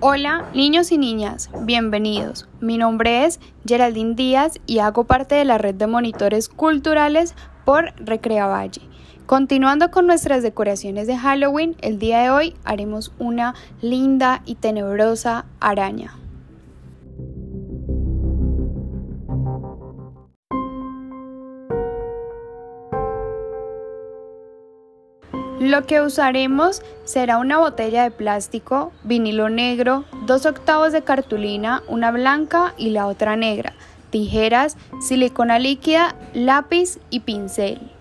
Hola niños y niñas, bienvenidos. Mi nombre es Geraldine Díaz y hago parte de la red de monitores culturales por Recrea Valle. Continuando con nuestras decoraciones de Halloween, el día de hoy haremos una linda y tenebrosa araña. Lo que usaremos será una botella de plástico, vinilo negro, dos octavos de cartulina, una blanca y la otra negra, tijeras, silicona líquida, lápiz y pincel.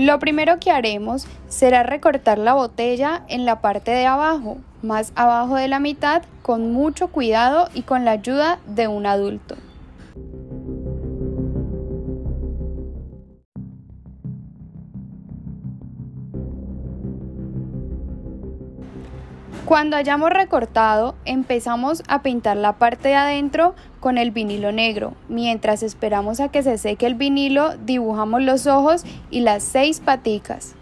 Lo primero que haremos será recortar la botella en la parte de abajo, más abajo de la mitad, con mucho cuidado y con la ayuda de un adulto. Cuando hayamos recortado, empezamos a pintar la parte de adentro con el vinilo negro. Mientras esperamos a que se seque el vinilo, dibujamos los ojos y las seis paticas.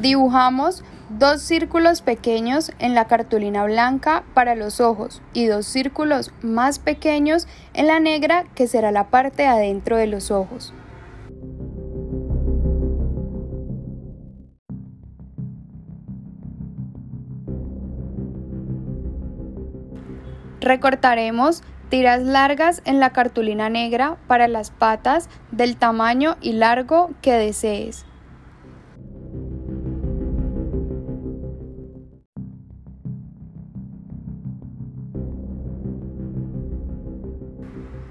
Dibujamos dos círculos pequeños en la cartulina blanca para los ojos y dos círculos más pequeños en la negra que será la parte adentro de los ojos. Recortaremos tiras largas en la cartulina negra para las patas del tamaño y largo que desees.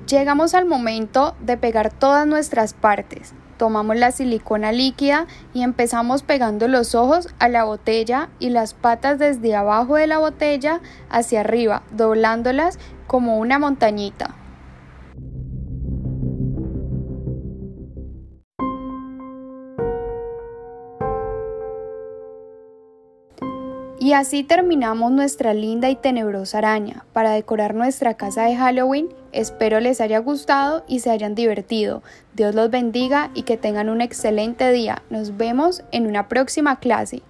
Llegamos al momento de pegar todas nuestras partes. Tomamos la silicona líquida y empezamos pegando los ojos a la botella y las patas desde abajo de la botella hacia arriba, doblándolas como una montañita. Y así terminamos nuestra linda y tenebrosa araña. Para decorar nuestra casa de Halloween, espero les haya gustado y se hayan divertido. Dios los bendiga y que tengan un excelente día. Nos vemos en una próxima clase.